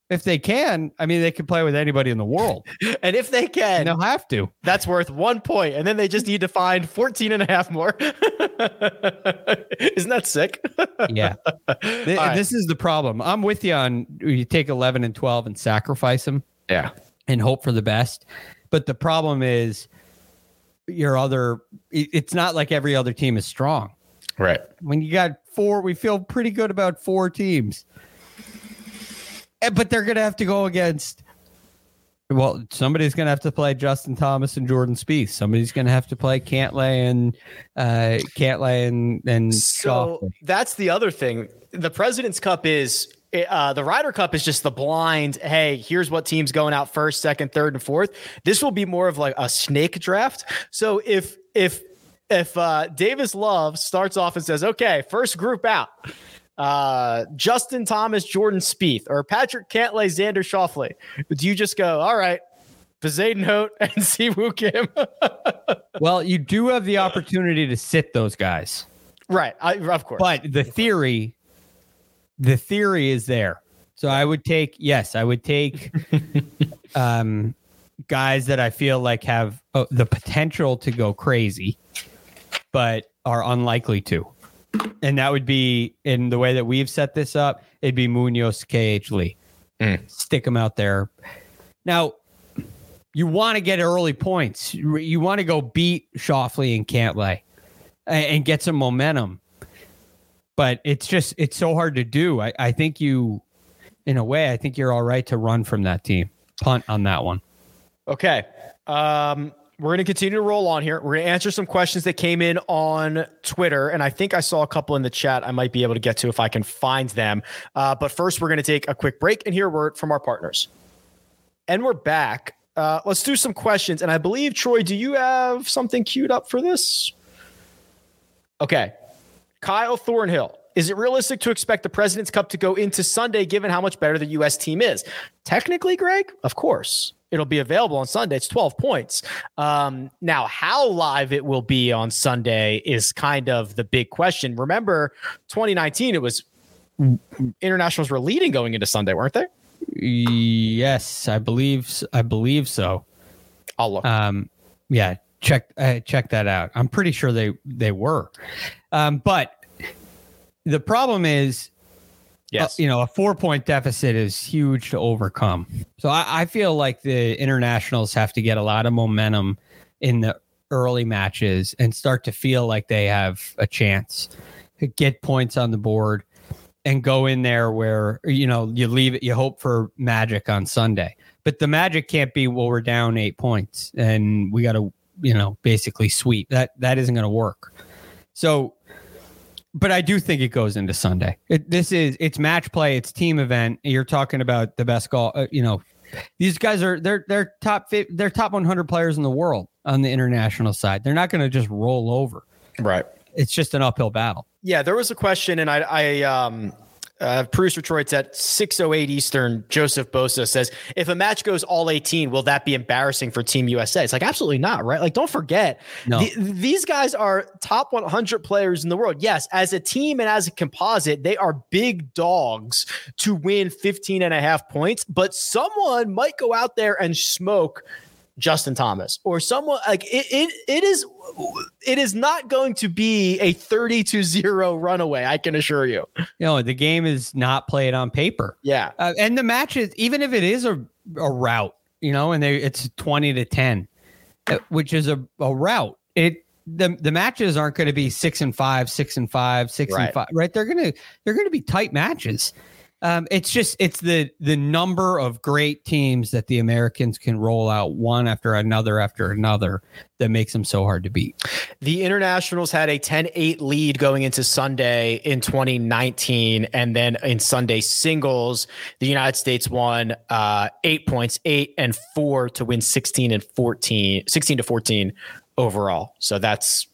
D: If they can, I mean, they can play with anybody in the world. <laughs>
C: And if they
D: And
C: can,
D: they'll have to.
C: that's worth one point. And then they just need to find 14 and a half more. <laughs> Isn't that sick?
D: Yeah. <laughs>
C: Right.
D: This is the problem. I'm with you on you take 11 and 12 and sacrifice them
C: yeah.
D: and hope for the best. But the problem is your other, it's not like every other team is strong.
C: Right.
D: When you got four, we feel pretty good about four teams. Eh, But they're going to have to go against, well, somebody's going to have to play Justin Thomas and Jordan Spieth. Somebody's going to have to play Cantlay and uh, Cantlay and, and
C: So that's the other thing. The President's Cup is uh, the Ryder Cup is just the blind. Hey, here's what teams going out first, second, third, and fourth. This will be more of like a snake draft. So if if if uh, Davis Love starts off and says, "Okay, first group out," uh, Justin Thomas, Jordan Spieth, or Patrick Cantlay, Xander Schauffele, do you just go, "All right"? Bezuidenhout <laughs> and Siwoo Kim. <laughs>
D: Well, you do have the opportunity to sit those guys.
C: right. I, of course.
D: But the theory, the theory is there. So I would take, yes, I would take <laughs> um, guys that I feel like have uh, the potential to go crazy, but are unlikely to. And that would be in the way that we've set this up. It'd be Munoz, KH Lee.
C: Mm.
D: Stick them out there. Now, you want to get early points. You want to go beat Schauffele and Cantlay and, and get some momentum. But it's just it's so hard to do. I, I think you, in a way, I think you're all right to run from that team. Punt on that one.
C: Okay. Um, we're going to continue to roll on here. We're going to answer some questions that came in on Twitter. And I think I saw a couple in the chat I might be able to get to if I can find them. Uh, but first, we're going to take a quick break and hear a word from our partners. And we're back. Uh, let's do some questions. And I believe, Troy, do you have something queued up for this? Okay. Kyle Thornhill. Is it realistic to expect the President's Cup to go into Sunday given how much better the U.S. team is? Technically, Greg, of course. It'll be available on Sunday. It's 12 points. Um, now, how live it will be on Sunday is kind of the big question. Remember, 2019, it was internationals were leading going into Sunday, weren't they?
D: Yes, I believe I believe so.
C: I'll look.
D: Um, yeah, check uh, check that out. I'm pretty sure they they were, um, but the problem is,
C: yes,
D: uh, you know, a four point deficit is huge to overcome. So I, I feel like the internationals have to get a lot of momentum in the early matches and start to feel like they have a chance to get points on the board and go in there where you know you leave it you hope for magic on sunday. But the magic can't be well we're down eight points and we got to you know basically sweep. That that isn't going to work. So but i do think it goes into sunday. It, this is it's match play it's team event. You're talking about the best golf uh, you know these guys are they're they're top they're top 100 players in the world on the international side. They're not going to just roll over.
C: Right.
D: It's just an uphill battle.
C: Yeah, there was a question, and I, I um, uh, producer Troy's at 608 Eastern. Joseph Bosa says, if a match goes all 18, will that be embarrassing for Team USA? It's like, absolutely not, right? Like, don't forget,
D: no.
C: the, these guys are top 100 players in the world. Yes, as a team and as a composite, they are big dogs to win 15 and a half points, but someone might go out there and smoke Justin Thomas or someone like it, it it is it is not going to be a 30 to 0 runaway, I can assure you.
D: You know, the game is not played on paper.
C: Yeah.
D: Uh, and the match is even if it is a, a route, you know, and they it's 20 to 10, uh, which is a, a route. It the the matches aren't going to be 6 and 5, 6 and 5, 6
C: Right.
D: and 5, right? They're going to they're going to be tight matches. Um, it's just it's the the number of great teams that the Americans can roll out one after another after another that makes them so hard to beat.
C: The Internationals had a 10 8 lead going into Sunday in 2019. And then in Sunday singles, the United States won uh, eight points, eight and four to win 16 and 14, 16 to 14 overall. So that's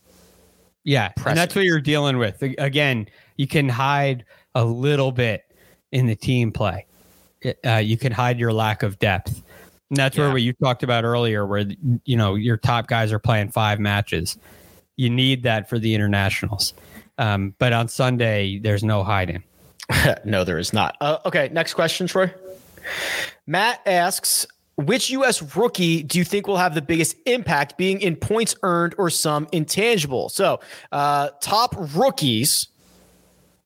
D: Yeah, and that's what you're dealing with. Again, you can hide a little bit in the team play. Uh, you can hide your lack of depth. And that's where
C: Yeah.
D: what you talked about earlier, where you know your top guys are playing five matches. You need that for the internationals. Um, but on Sunday, there's no hiding. <laughs>
C: no, there is not. Uh, okay, next question, Troy. Matt asks, which U.S. rookie do you think will have the biggest impact, being in points earned or some intangible? So, uh, top rookies.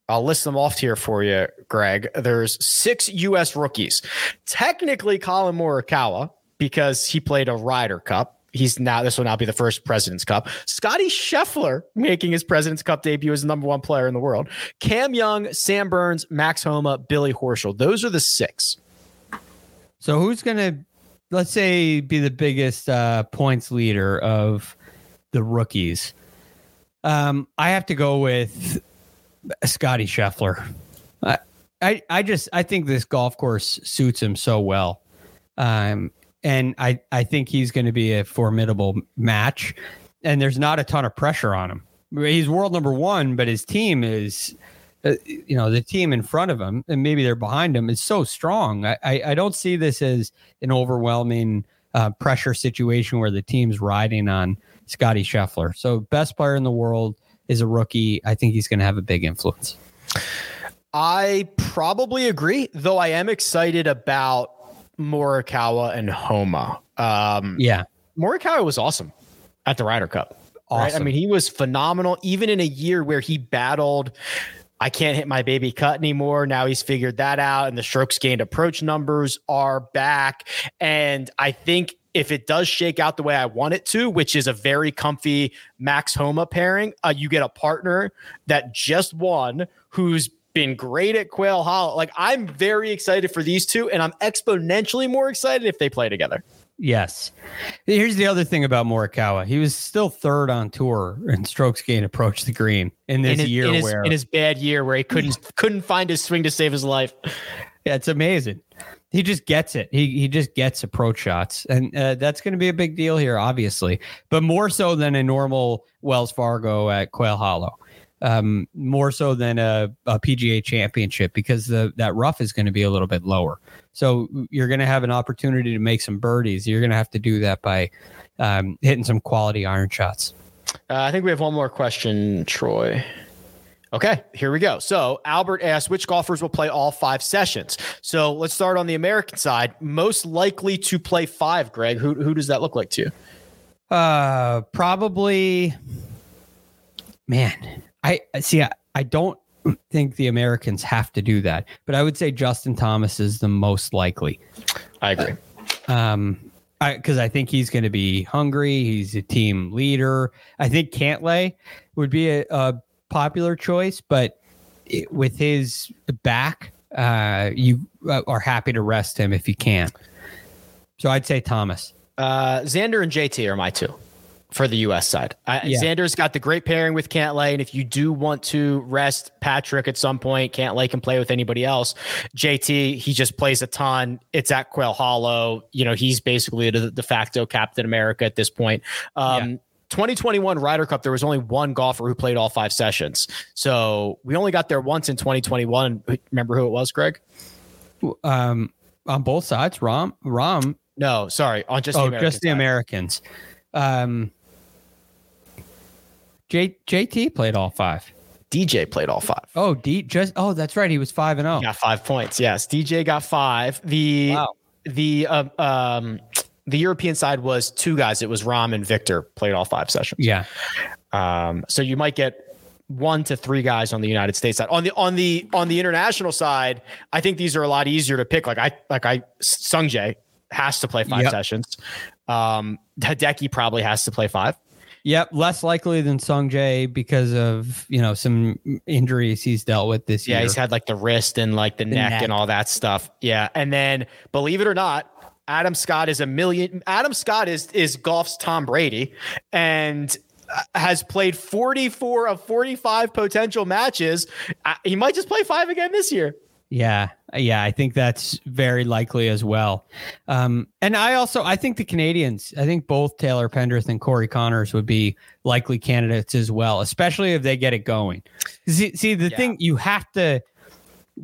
C: I'll list them off here for you, Greg. There's six U.S. rookies. Technically, Collin Morikawa, because he played a Ryder Cup. He's now this will now be the first President's Cup. Scotty Scheffler making his President's Cup debut as the number one player in the world. Cam Young, Sam Burns, Max Homa, Billy Horschel. Those are the six.
D: So who's going to, let's say, be the biggest uh, points leader of the rookies? Um, I have to go with Scotty Scheffler. I, I, I just I think this golf course suits him so well, um, and I I think he's going to be a formidable match. And there's not a ton of pressure on him. He's world number one, but his team is, uh, you know, the team in front of him and maybe they're behind him is so strong. I I, I don't see this as an overwhelming uh, pressure situation where the team's riding on Scotty Scheffler. So best player in the world is a rookie. I think he's going to have a big influence.
C: I probably agree, though I am excited about Morikawa and Homa. Um,
D: Yeah,
C: Morikawa was awesome at the Ryder Cup. Right? I mean, he was phenomenal, even in a year where he battled. I can't hit my baby cut anymore. Now he's figured that out, and the strokes gained approach numbers are back. And I think if it does shake out the way I want it to, which is a very comfy Max Homa pairing, uh, you get a partner that just won who's been great at Quail Hollow. Like I'm very excited for these two, and I'm exponentially more excited if they play together.
D: Yes. Here's the other thing about Morikawa. He was still third on tour in strokes gained approach the green in this
C: in his,
D: year
C: in his,
D: where
C: in his bad year where he couldn't couldn't find his swing to save his life.
D: yeah, it's amazing. He just gets it. He he just gets approach shots, and uh, that's going to be a big deal here, obviously, but more so than a normal Wells Fargo at Quail Hollow. Um, more so than a, a PGA Championship because the that rough is going to be a little bit lower. So you're going to have an opportunity to make some birdies. You're going to have to do that by um, hitting some quality iron shots.
C: Uh, I think we have one more question, Troy. Okay, here we go. So Albert asked which golfers will play all five sessions. So let's start on the American side. Most likely to play five, Greg. Who who does that look like to you?
D: Uh, probably. Man, I see. I, I don't think the Americans have to do that, but I would say Justin Thomas is the most likely.
C: I agree.
D: Um, because I, I, think he's going to be hungry. He's a team leader. I think Cantlay would be a, a popular choice, but it, with his back, uh, you uh, are happy to rest him if you can. So I'd say Thomas.
C: Uh, Xander and JT are my two for the U.S. side. yeah. Xander's got the great pairing with Cantlay, and if you do want to rest Patrick at some point, Cantlay can play with anybody else. JT, he just plays a ton. It's at Quail Hollow. You know, he's basically the de facto Captain America at this point. Um, yeah. 2021 Ryder Cup, there was only one golfer who played all five sessions. So we only got there once in 2021. Remember who it was, Greg?
D: Um, on both sides, Rahm, Rahm.
C: No, sorry, on just
D: oh,
C: the
D: just the
C: side.
D: Americans. Um, J, JT played all five.
C: DJ played all five.
D: Oh, D just oh, that's right. He was five and oh.
C: Got five points. Yes, DJ got five. The wow. the uh, um the European side was two guys. It was Rahm and Viktor played all five sessions.
D: Yeah.
C: Um, so you might get one to three guys on the United States side. On the on the on the international side, I think these are a lot easier to pick. Like I like I Sungjae has to play five yep. sessions. Um, Hideki probably has to play five.
D: Yep, less likely than Sungjae because of you know some injuries he's dealt with this
C: yeah,
D: year.
C: Yeah, he's had like the wrist and like the, the neck, neck, and all that stuff. Yeah, and then believe it or not, Adam Scott is a million. Adam Scott is is golf's Tom Brady, and uh, has played 44 of 45 potential matches. Uh, he might just play five again this year.
D: Yeah, yeah, I think that's very likely as well. Um, and I also I think the Canadians, I think both Taylor Pendrith and Corey Conners would be likely candidates as well, especially if they get it going. See, see the yeah. thing you have to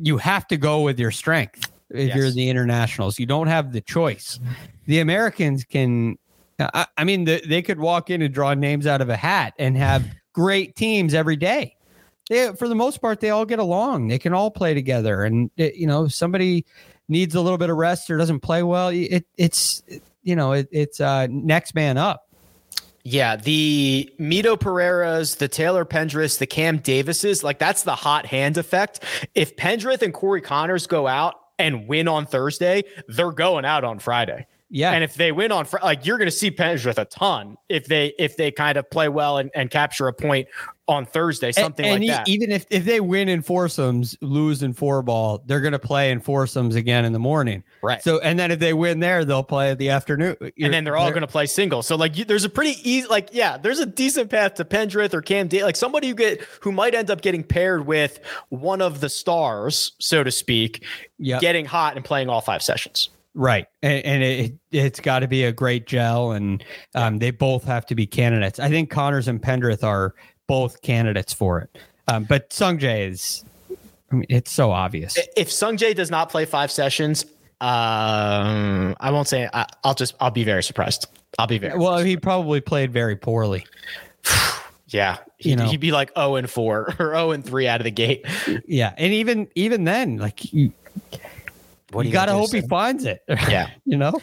D: you have to go with your strength if yes. you're the internationals. You don't have the choice. The Americans can. I, I mean, the, they could walk in and draw names out of a hat and have great teams every day they for the most part they all get along. They can all play together, and it, you know somebody needs a little bit of rest or doesn't play well. It, it's you know it, it's uh, next man up.
C: Yeah, the Mito Pereiras, the Taylor Pendrith, the Cam Davises, like that's the hot hand effect. If Pendrith and Corey Conners go out and win on Thursday, they're going out on Friday.
D: Yeah.
C: And if they win on Friday, like you're going to see Pendrith a ton if they if they kind of play well and, and capture a point on Thursday, something
D: and, and
C: like
D: he,
C: that.
D: Even if if they win in foursomes, lose in four ball, they're going to play in foursomes again in the morning.
C: Right.
D: So and then if they win there, they'll play the afternoon.
C: You're, and then they're all going to play single. So like you, there's a pretty easy like yeah, there's a decent path to Pendrith or Cam Day, like somebody who get who might end up getting paired with one of the stars, so to speak, yep. getting hot and playing all five sessions.
D: Right. And, and it, it's got to be a great gel, and um, they both have to be candidates. I think Conners and Pendrith are both candidates for it. Um, but Sungjae is, I mean, it's so obvious.
C: If Sungjae does not play five sessions, um, I won't say, I, will just, I'll be very surprised. I'll be very
D: well. He probably played very poorly. <sighs>
C: yeah. He'd, you know, he'd be like 0 and 4 <laughs> or 0 and 3 out of the gate. <laughs>
D: Yeah. And even, even then, like, you, what you got to hope he finds it. <laughs>
C: Yeah.
D: you know?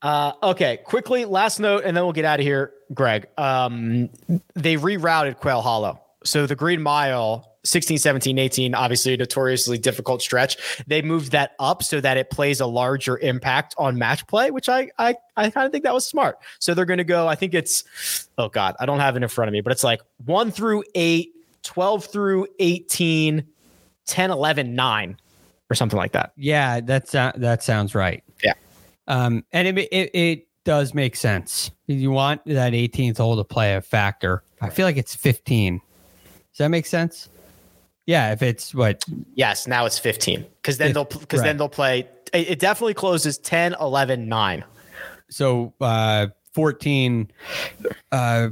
C: Uh, okay, quickly, last note, and then we'll get out of here. Greg, um, they rerouted Quail Hollow. So the Green Mile, 16, 17, 18, obviously a notoriously difficult stretch. They moved that up so that it plays a larger impact on match play, which I I, I kind of think that was smart. So they're going to go, I think it's, oh God, I don't have it in front of me, but it's like one through eight, 12 through 18, 10, 11, 9 or something like that.
D: Yeah, that's uh, that sounds right.
C: Yeah.
D: Um, and it, it, it does make sense. You want that 18th hole to play a factor. I feel like it's 15. Does that make sense? Yeah, if it's what
C: Yes, now it's 15 because then they'll because
D: right.
C: then they'll play. It it definitely closes 10, 11, 9.
D: so uh 14 uh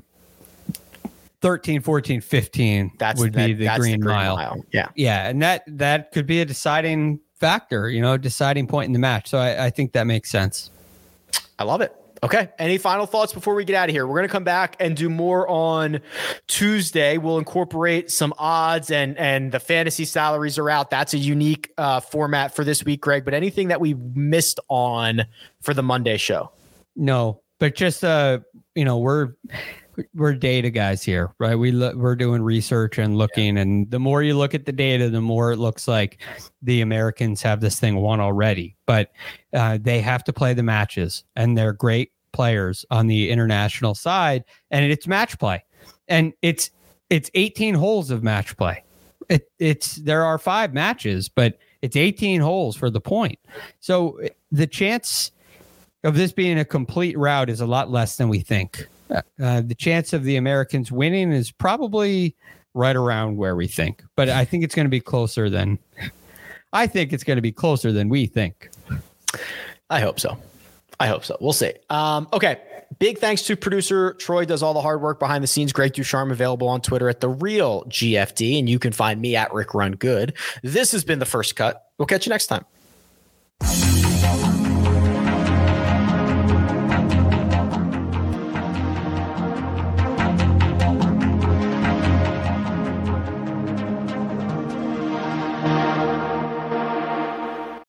D: 13 14 15
C: That's
D: would
C: that-
D: be the
C: that's
D: green, mile.
C: Yeah.
D: Yeah, and that that could be a deciding factor, you know, deciding point in the match. So I, I think that makes sense.
C: I love it. Okay. Any final thoughts before we get out of here? We're going to come back and do more on Tuesday. We'll incorporate some odds and and the fantasy salaries are out. That's a unique uh, format for this week, Greg. But anything that we missed on for the Monday show?
D: No, but just uh, you know, we're we're data guys here, right? We lo- we're doing research and looking, and the more you look at the data, the more it looks like the Americans have this thing won already. But uh, they have to play the matches, and they're great players on the international side, and it's match play, and it's it's 18 holes of match play. It, it's there are five matches, but it's 18 holes for the point. So the chance of this being a complete route is a lot less than we think. Uh, the chance of the Americans winning is probably right around where we think, but I think it's going to be closer than. I think it's going to be closer than we think.
C: I hope so. I hope so. We'll see. Um, okay. Big thanks to producer Troy does all the hard work behind the scenes. Greg DuCharme available on Twitter at the real GFD, and you can find me at Rick Run Good. This has been the first cut. We'll catch you next time.